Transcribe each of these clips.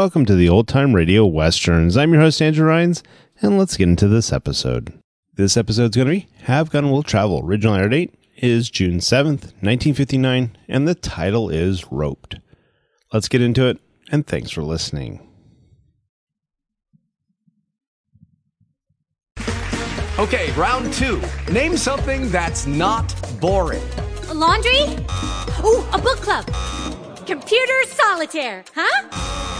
Welcome to the Old Time Radio Westerns. I'm your host, Andrew Rhynes, and let's get into this episode. This episode's going to be Have Gun Will Travel. Original air date is June 7th, 1959, and the title is Roped. Let's get into it, and thanks for listening. Okay, round two. Name something that's not boring. A laundry? Ooh, a book club. Computer solitaire, huh?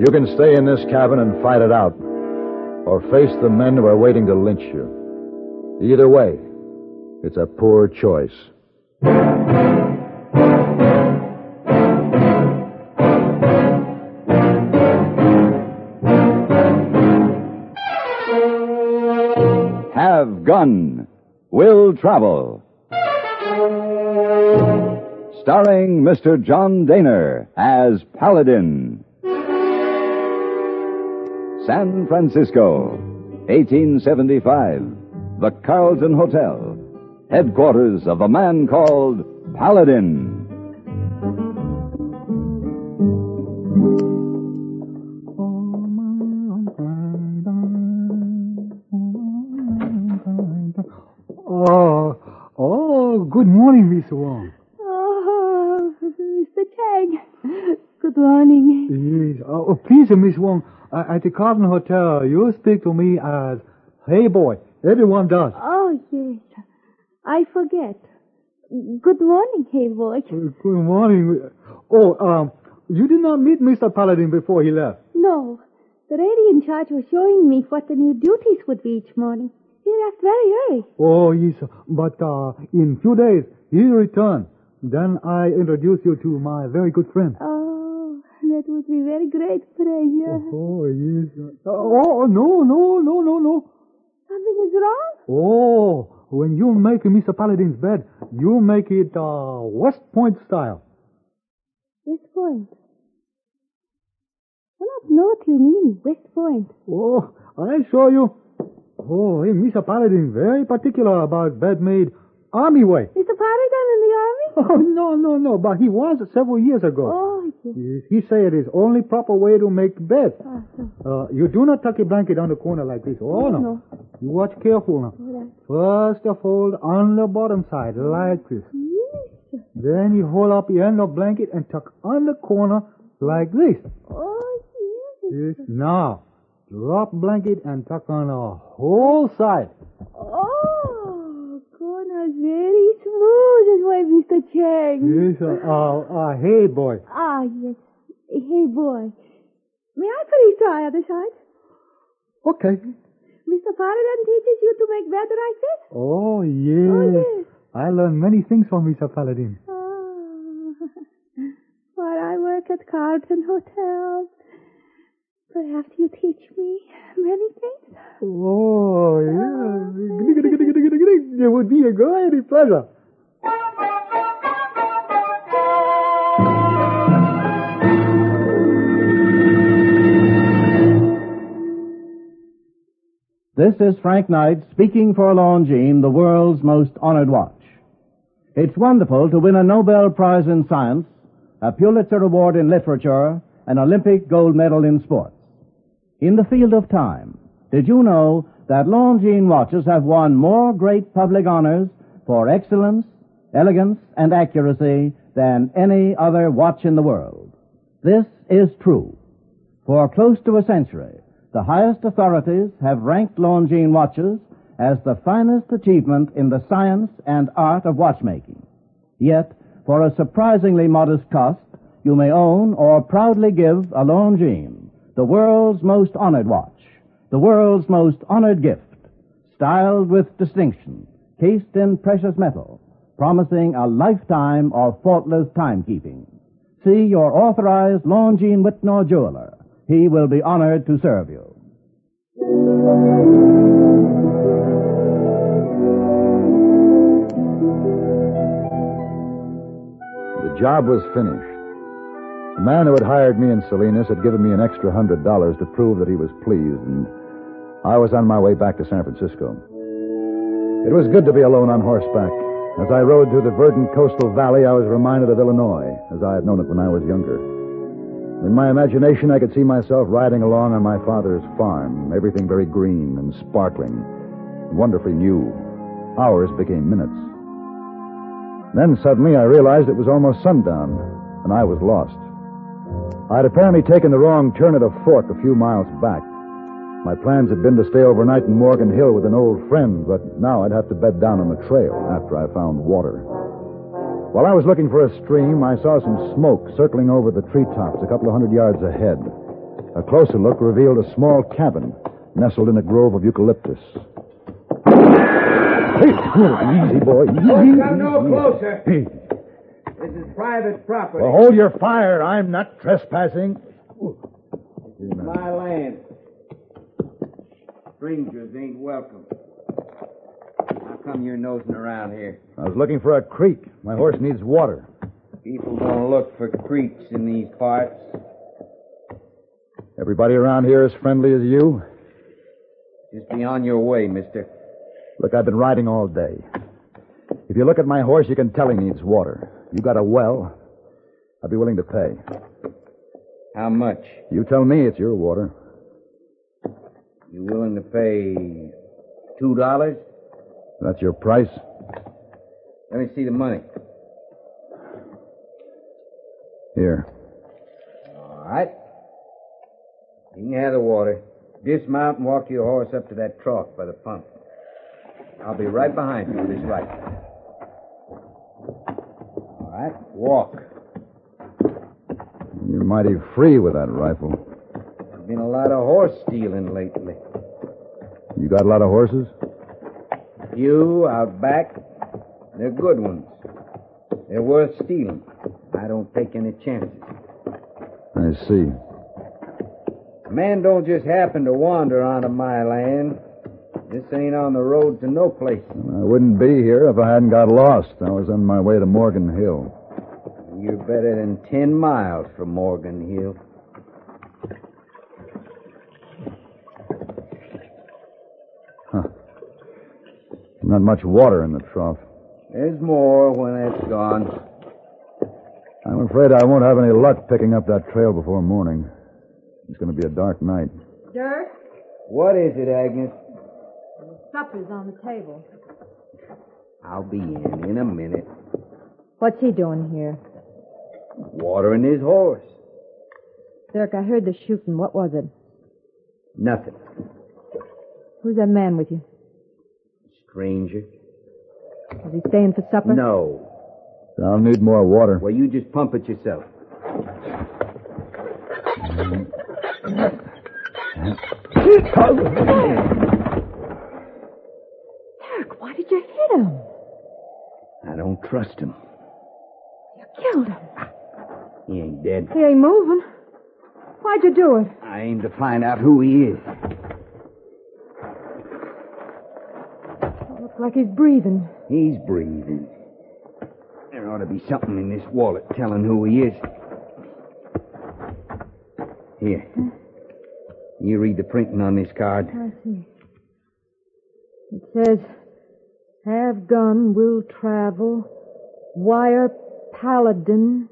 You can stay in this cabin and fight it out, or face the men who are waiting to lynch you. Either way, it's a poor choice. Have Gun Will Travel. Starring Mr. John Dehner as Paladin. San Francisco, 1875. The Carlton Hotel, headquarters of a man called Paladin. Oh, oh, good morning, Miss Wong. Oh, Mr. Morning. Yes. Oh, please, Miss Wong, uh, at the Carlton Hotel, you speak to me as Hey Boy. Everyone does. Oh, yes. I forget. Good morning, Hey Boy. Uh, good morning. Oh, um, you did not meet Mr. Paladin before he left. No. The lady in charge was showing me what the new duties would be each morning. He left very early. Oh, yes. But uh, in few days, he'll return. Then I introduce you to my very good friend. Oh, that would be very great pleasure. Oh, yes. Oh, no, no, no, no, no. Something is wrong? Oh, when you make Mr. Paladin's bed, you make it uh, West Point style. West Point? I don't know what you mean, West Point. Oh, I show you. Oh, hey, Mr. Paladin very particular about bed made army way. Mr. Paladin in the army? Oh, no, no, no, but he was several years ago. Oh, yes. He said it's only proper way to make bed. Uh, you do not tuck a blanket on the corner like this. Oh, no. no. You watch careful now. First you fold on the bottom side like this. Yes. Then you hold up the end of blanket and tuck on the corner like this. Oh, yes. Yes. Now, drop blanket and tuck on a whole side. Oh, why, Mr. Chang. Yes, uh, uh, uh, hey, boy. Ah, yes. Hey, boy. May I please try other side? Okay. Mr. Paladin teaches you to make bed like this? Oh, yes. Oh, yes. I learn many things from Mr. Paladin. Oh. While I work at Carlton Hotel, perhaps you teach me many things? Oh, yeah. It would be a great pleasure. This is Frank Knight speaking for Longines, the world's most honored watch. It's wonderful to win a Nobel Prize in Science, a Pulitzer Award in Literature, an Olympic gold medal in sports. In the field of time, did you know that Longines watches have won more great public honors for excellence, elegance, and accuracy than any other watch in the world? This is true. For close to a century, the highest authorities have ranked Longines watches as the finest achievement in the science and art of watchmaking. Yet, for a surprisingly modest cost, you may own or proudly give a Longines, the world's most honored watch, the world's most honored gift, styled with distinction, cased in precious metal, promising a lifetime of faultless timekeeping. See your authorized Longines Wittnauer jeweler. He will be honored to serve you. The job was finished. The man who had hired me in Salinas had given me an extra hundred dollars to prove that he was pleased, and I was on my way back to San Francisco. It was good to be alone on horseback. As I rode through the verdant coastal valley, I was reminded of Illinois, as I had known it when I was younger. In my imagination, I could see myself riding along on my father's farm, everything very green and sparkling, wonderfully new. Hours became minutes. Then suddenly I realized it was almost sundown, and I was lost. I had apparently taken the wrong turn at a fork a few miles back. My plans had been to stay overnight in Morgan Hill with an old friend, but now I'd have to bed down on the trail after I found water. While I was looking for a stream, I saw some smoke circling over the treetops a couple of hundred yards ahead. A closer look revealed a small cabin nestled in a grove of eucalyptus. Hey, easy, boy. Don't oh, come no closer. This is private property. well, hold your fire. I'm not trespassing. This is my land. Strangers ain't welcome. Come you're nosing around here? I was looking for a creek. My horse needs water. People don't look for creeks in these parts. Everybody around here as friendly as you? Just be on your way, mister. Look, I've been riding all day. If you look at my horse, you can tell he needs water. You got a well. I'd be willing to pay. How much? You tell me it's your water. You willing to pay two dollars? That's your price? Let me see the money. Here. All right. You can have the water. Dismount and walk your horse up to that trough by the pump. I'll be right behind you with this rifle. All right, walk. You're mighty free with that rifle. There's been a lot of horse stealing lately. You got a lot of horses? You out back, they're good ones. They're worth stealing. I don't take any chances. I see. A man don't just happen to wander onto my land. This ain't on the road to no place. I wouldn't be here if I hadn't got lost. I was on my way to Morgan Hill. You're better than ten miles from Morgan Hill. Huh. Not much water in the trough. There's more when it's gone. I'm afraid I won't have any luck picking up that trail before morning. It's going to be a dark night. Dirk, What is it, Agnes? supper's on the table. I'll be in in a minute. What's he doing here? Watering his horse. Dirk, I heard the shooting. What was it? Nothing. Who's that man with you? Stranger? Is he staying for supper? No. I'll need more water. Well, you just pump it yourself. Dirk, why did you hit him? I don't trust him. You killed him. He ain't dead. He ain't moving. Why'd you do it? I aim to find out who he is. Like he's breathing. He's breathing. There ought to be something in this wallet telling who he is. Here. You read the printing on this card. I see. It says, have gun, will travel, wire Paladin,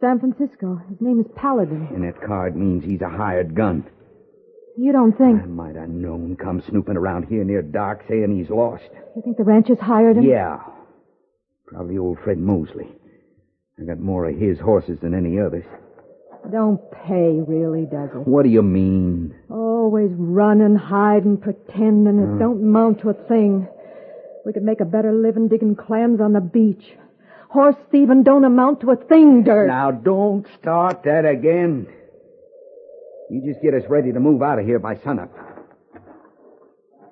San Francisco. His name is Paladin. And that card means he's a hired gun. You don't think... I might have known come snooping around here near dark saying he's lost. You think the ranchers hired him? Yeah. Probably old Fred Mosley. I got more of his horses than any others. Don't pay, really, does it? What do you mean? Always running, hiding, pretending. It Uh. don't amount to a thing. We could make a better living digging clams on the beach. Horse thieving don't amount to a thing, Dirk. Now, don't start that again. You just get us ready to move out of here by sunup.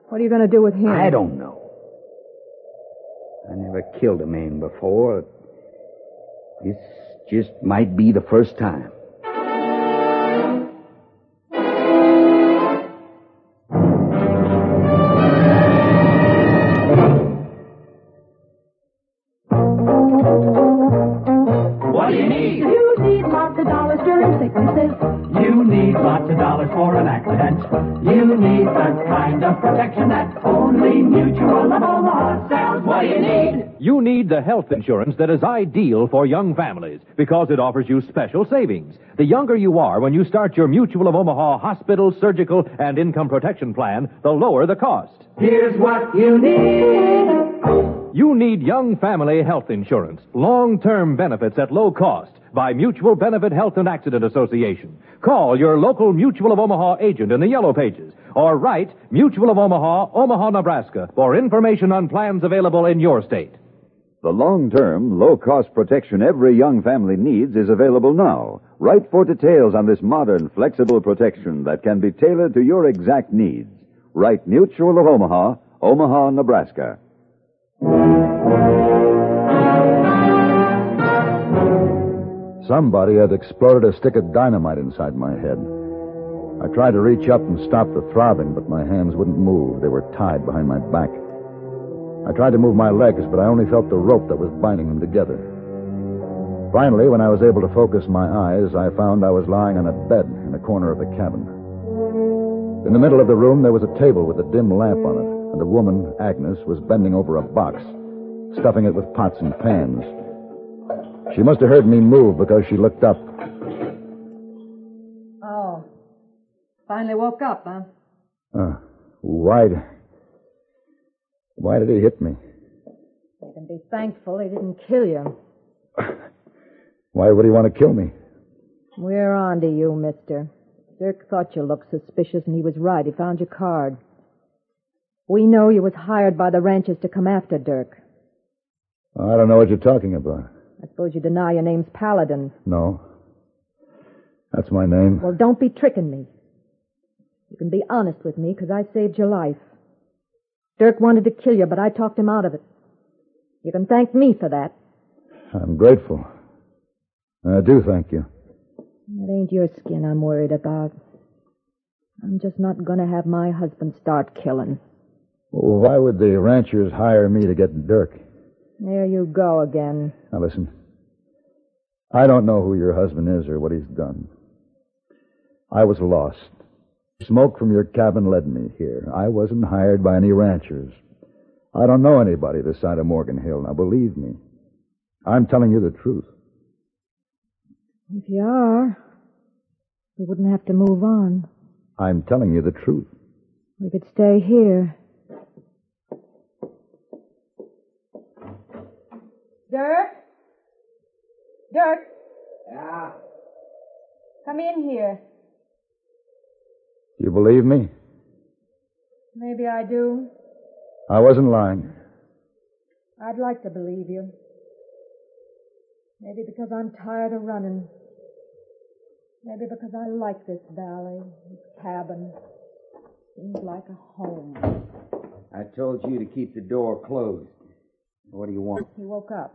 What are you going to do with him? I don't know. I never killed a man before. This just might be the first time. The health insurance that is ideal for young families because it offers you special savings. The younger you are when you start your Mutual of Omaha hospital, surgical, and income protection plan, the lower the cost. Here's what you need. You need young family health insurance, long term benefits at low cost by Mutual Benefit Health and Accident Association. Call your local Mutual of Omaha agent in the Yellow Pages or write Mutual of Omaha, Omaha, Nebraska for information on plans available in your state. The long-term, low-cost protection every young family needs is available now. Write for details on this modern, flexible protection that can be tailored to your exact needs. Write Mutual of Omaha, Omaha, Nebraska. Somebody had exploded a stick of dynamite inside my head. I tried to reach up and stop the throbbing, but my hands wouldn't move. They were tied behind my back. I tried to move my legs, but I only felt the rope that was binding them together. Finally, when I was able to focus my eyes, I found I was lying on a bed in a corner of the cabin. In the middle of the room, there was a table with a dim lamp on it, and a woman, Agnes, was bending over a box, stuffing it with pots and pans. She must have heard me move because she looked up. Oh. Finally woke up, huh? Uh, why, why did he hit me? You can be thankful he didn't kill you. Why would he want to kill me? We're on to you, mister. Dirk thought you looked suspicious, and he was right. He found your card. We know you was hired by the ranchers to come after Dirk. I don't know what you're talking about. I suppose you deny your name's Paladin. No. That's my name. Well, don't be tricking me. You can be honest with me, because I saved your life. Dirk wanted to kill you, but I talked him out of it. You can thank me for that. I'm grateful. I do thank you. It ain't your skin I'm worried about. I'm just not going to have my husband start killing. Why would the ranchers hire me to get Dirk? There you go again. Now listen. I don't know who your husband is or what he's done. I was lost. Smoke from your cabin led me here. I wasn't hired by any ranchers. I don't know anybody this side of Morgan Hill. Now believe me. I'm telling you the truth. If you are, we wouldn't have to move on. I'm telling you the truth. We could stay here. Dirk? Dirk? Yeah. Come in here. You believe me? Maybe I do. I wasn't lying. I'd like to believe you. Maybe because I'm tired of running. Maybe because I like this valley, this cabin. Seems like a home. I told you to keep the door closed. What do you want? He woke up.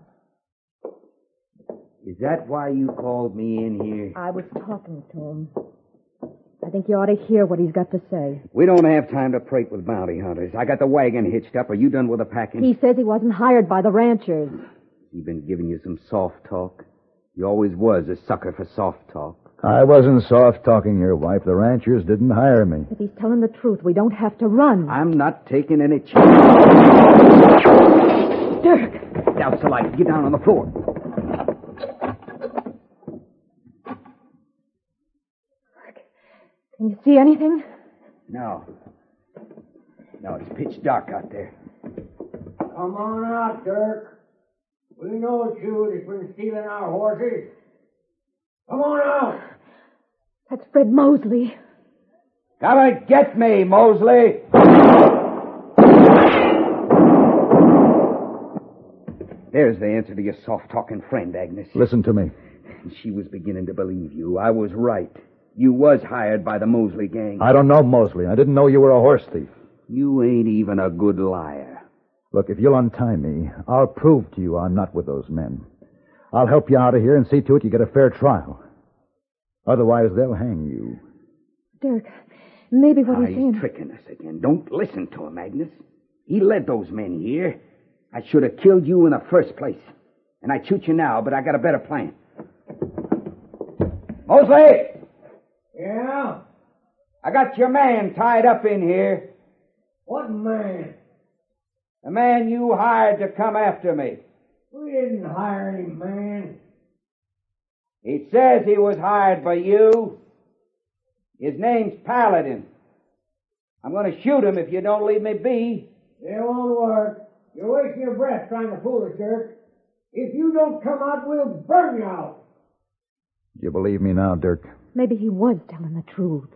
Is that why you called me in here? I was talking to him. I think you ought to hear what he's got to say. We don't have time to prate with bounty hunters. I got the wagon hitched up. Are you done with the packing? He says he wasn't hired by the ranchers. He been giving you some soft talk. You always was a sucker for soft talk. I wasn't soft talking your wife. The ranchers didn't hire me. If he's telling the truth, we don't have to run. I'm not taking any chances. Dirk! Douse the light. Get down on the floor. Can you see anything? No. No, it's pitch dark out there. Come on out, Dirk. We know it's you that's been stealing our horses. Come on out. That's Fred Mosley. Come and get me, Mosley. There's the answer to your soft talking friend, Agnes. Listen to me. She was beginning to believe you. I was right. You was hired by the Mosley gang. I don't know Mosley. I didn't know you were a horse thief. You ain't even a good liar. Look, if you'll untie me, I'll prove to you I'm not with those men. I'll help you out of here and see to it you get a fair trial. Otherwise, they'll hang you. Dirk, maybe what Ah, he's saying. he's tricking us again. Don't listen to him, Agnes. He led those men here. I should have killed you in the first place. And I'd shoot you now, but I got a better plan. Mosley! Yeah? I got your man tied up in here. What man? The man you hired to come after me. We didn't hire any man. He says he was hired by you. His name's Paladin. I'm going to shoot him if you don't leave me be. It won't work. You're wasting your breath trying to fool us, Dirk. If you don't come out, we'll burn you out. Do you believe me now, Dirk? Maybe he was telling the truth.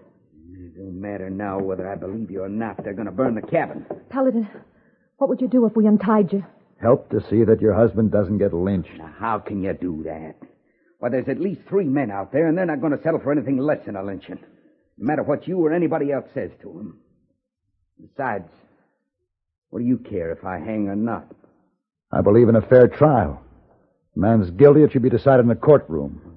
It don't matter now whether I believe you or not. They're going to burn the cabin. Paladin, what would you do if we untied you? Help to see that your husband doesn't get lynched. Now, how can you do that? Why, there's at least three men out there, and they're not going to settle for anything less than a lynching. No matter what you or anybody else says to them. Besides, what do you care if I hang or not? I believe in a fair trial. The man's guilty, it should be decided in a courtroom.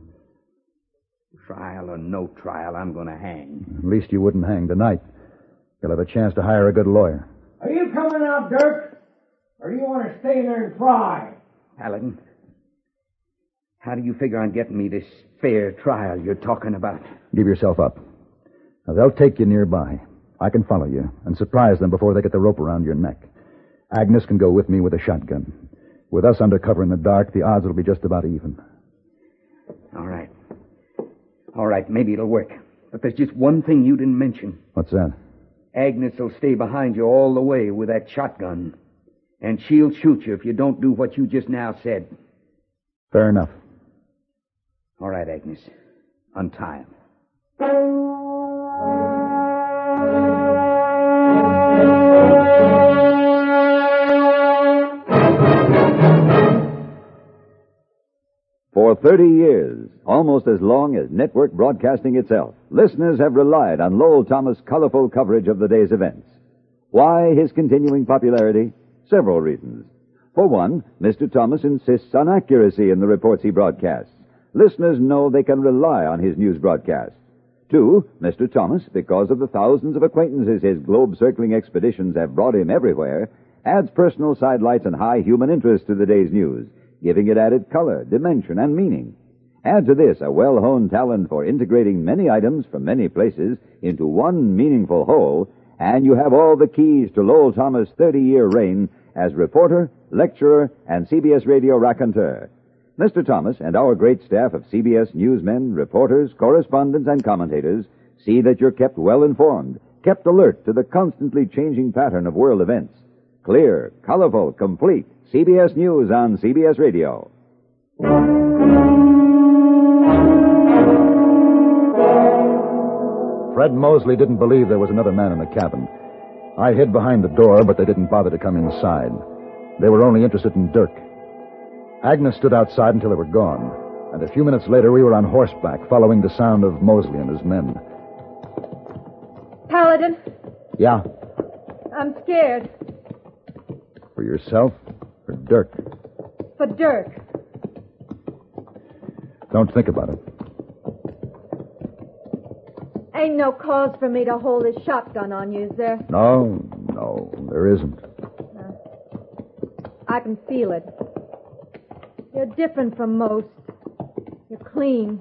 Trial or no trial, I'm going to hang. At least you wouldn't hang tonight. You'll have a chance to hire a good lawyer. Are you coming out, Dirk? Or do you want to stay there and fry? Paladin, how do you figure on getting me this fair trial you're talking about? Give yourself up. Now, they'll take you nearby. I can follow you and surprise them before they get the rope around your neck. Agnes can go with me with a shotgun. With us under cover in the dark, the odds will be just about even. All right. All right, maybe it'll work. But there's just one thing you didn't mention. What's that? Agnes will stay behind you all the way with that shotgun. And she'll shoot you if you don't do what you just now said. Fair enough. All right, Agnes. Untie him. For 30 years, almost as long as network broadcasting itself, listeners have relied on Lowell Thomas' colorful coverage of the day's events. Why his continuing popularity? Several reasons. For one, Mr. Thomas insists on accuracy in the reports he broadcasts. Listeners know they can rely on his news broadcasts. Two, Mr. Thomas, because of the thousands of acquaintances his globe circling expeditions have brought him everywhere, adds personal sidelights and high human interest to the day's news, giving it added color, dimension, and meaning. Add to this a well honed talent for integrating many items from many places into one meaningful whole, and you have all the keys to Lowell Thomas' 30 year reign as reporter, lecturer, and CBS radio raconteur. Mr. Thomas and our great staff of CBS newsmen, reporters, correspondents, and commentators see that you're kept well informed, kept alert to the constantly changing pattern of world events. Clear, colorful, complete CBS News on CBS Radio. Fred Mosley didn't believe there was another man in the cabin. I hid behind the door, but they didn't bother to come inside. They were only interested in Dirk. Agnes stood outside until they were gone, and a few minutes later we were on horseback, following the sound of Mosley and his men. Paladin, Yeah, I'm scared. for yourself or Dirk. For Dirk. Don't think about it. Ain't no cause for me to hold this shotgun on you, is there? No, no, there isn't. I can feel it. You're different from most. You're clean.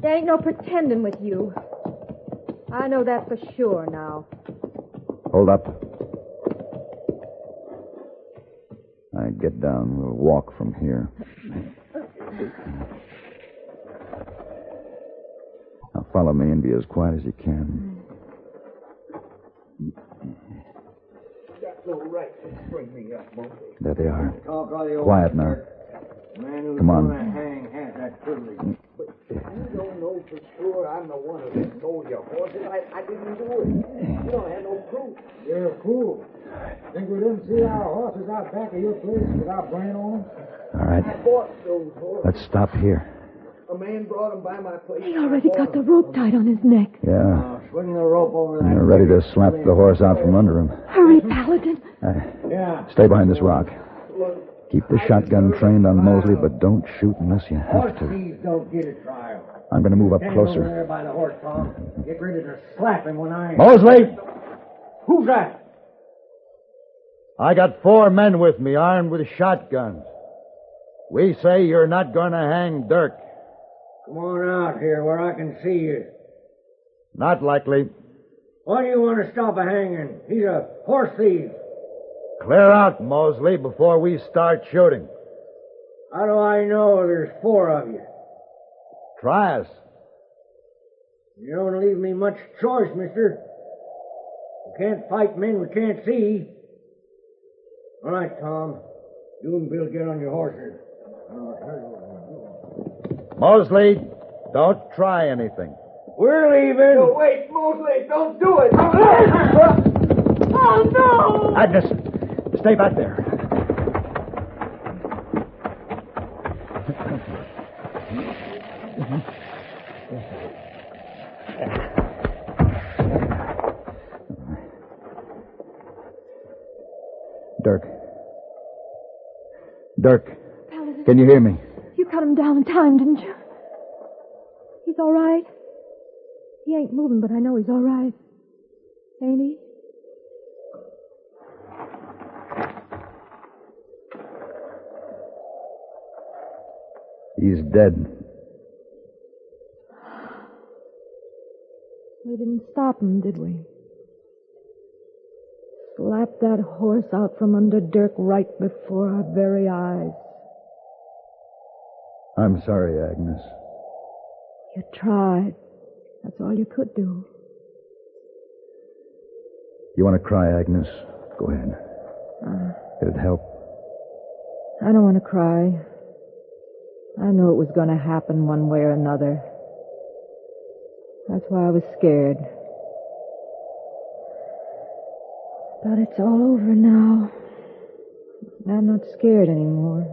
There ain't no pretending with you. I know that for sure now. Hold up. Get down. We'll walk from here. Now follow me and be as quiet as you can. Got no right to bring me up, Mosley. There they are. Talk all you Quiet now. Man who's Come on. gonna hang has that privilege. But you don't know for sure I'm the one who stole your horses. I, I didn't do it. You don't have no proof. You're a fool. Think we didn't see our horses out back of your place with our brand on them? All right. I bought those horses. Let's stop here. A man brought them by my place. He already got the rope tied on his neck. Yeah. Now, swing the rope over that. They're ready to slap the horse out from under him. Hurry, Paladin. Uh, Yeah. stay behind this rock. Keep the shotgun trained on Mosley, but don't shoot unless you have to. thieves don't get a trial. I'm going to move up Stand over closer. there by the horse, Tom. Get ready to slap him when I. Mosley! Who's that? I got four men with me armed with shotguns. We say you're not going to hang Dirk. Come on out here where I can see you. Not likely. Why do you want to stop a hanging? He's a horse thief. Clear out, Mosley, before we start shooting. How do I know there's four of you? Try us. You don't leave me much choice, mister. We can't fight men we can't see. All right, Tom. You and Bill get on your horses. Mosley, don't try anything. We're leaving. No, wait, Mosley, don't do it. Oh, no! Agnes, stay back there. Dirk, Paladin, can you hear me? you cut him down in time, didn't you? He's all right. He ain't moving, but I know he's all right. Ain't he? He's dead. We didn't stop him, did we? That horse out from under Dirk right before our very eyes. I'm sorry, Agnes. You tried. That's all you could do. You want to cry, Agnes? Go ahead. Uh, It'd help. I don't want to cry. I knew it was going to happen one way or another. That's why I was scared. But it's all over now. I'm not scared anymore.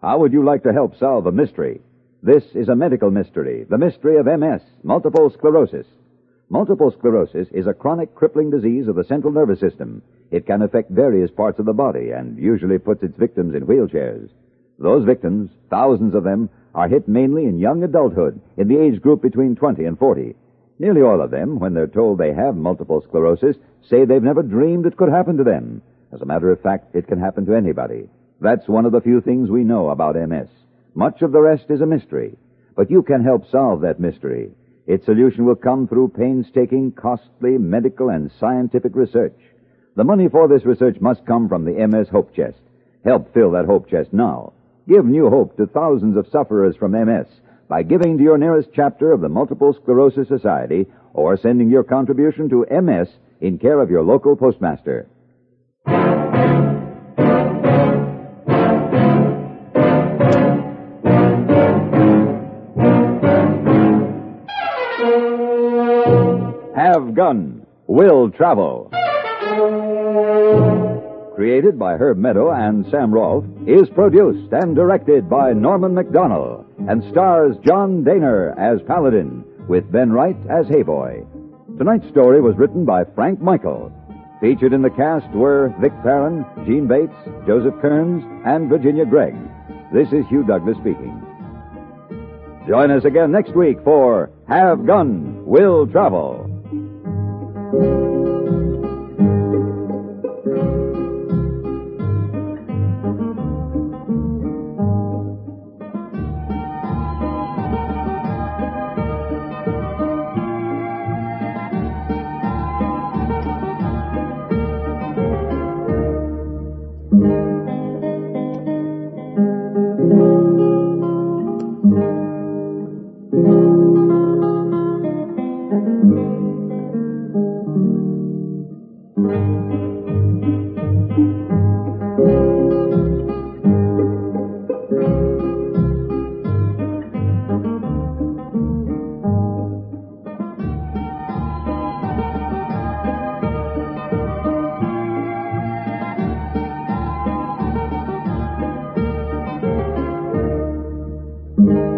How would you like to help solve a mystery? This is a medical mystery, the mystery of MS, multiple sclerosis. Multiple sclerosis is a chronic crippling disease of the central nervous system. It can affect various parts of the body and usually puts its victims in wheelchairs. Those victims, thousands of them, are hit mainly in young adulthood, in the age group between 20 and 40. Nearly all of them, when they're told they have multiple sclerosis, say they've never dreamed it could happen to them. As a matter of fact, it can happen to anybody. That's one of the few things we know about MS. Much of the rest is a mystery. But you can help solve that mystery. Its solution will come through painstaking, costly medical and scientific research. The money for this research must come from the MS Hope Chest. Help fill that hope chest now. Give new hope to thousands of sufferers from MS. by giving to your nearest chapter of the Multiple Sclerosis Society or sending your contribution to MS in care of your local postmaster. Gun Will Travel. Created by Herb Meadow and Sam Rolfe, is produced and directed by Norman MacDonnell and stars John Dehner as Paladin with Ben Wright as Heyboy. Tonight's story was written by Frank Michael. Featured in the cast were Vic Perrin, Jeanne Bates, Joseph Kearns, and Virginia Gregg. This is Hugh Douglas speaking. Join us again next week for Have Gun, Will Travel. Thank you. Thank you.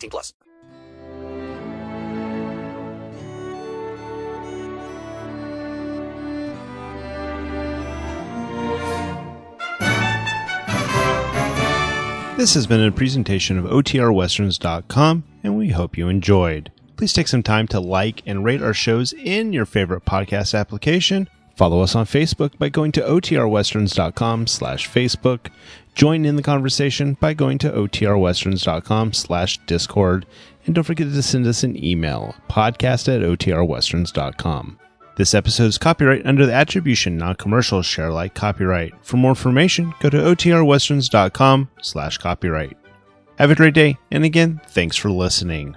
plus. This has been a presentation of OTRWesterns.com, and we hope you enjoyed. Please take some time to like and rate our shows in your favorite podcast application. Follow us on Facebook by going to otrwesterns.com slash Facebook. Join in the conversation by going to otrwesterns.com slash Discord. And don't forget to send us an email, podcast at otrwesterns.com. This episode is copyright under the attribution non-commercial share-like copyright. For more information, go to otrwesterns.com slash copyright. Have a great day, and again, thanks for listening.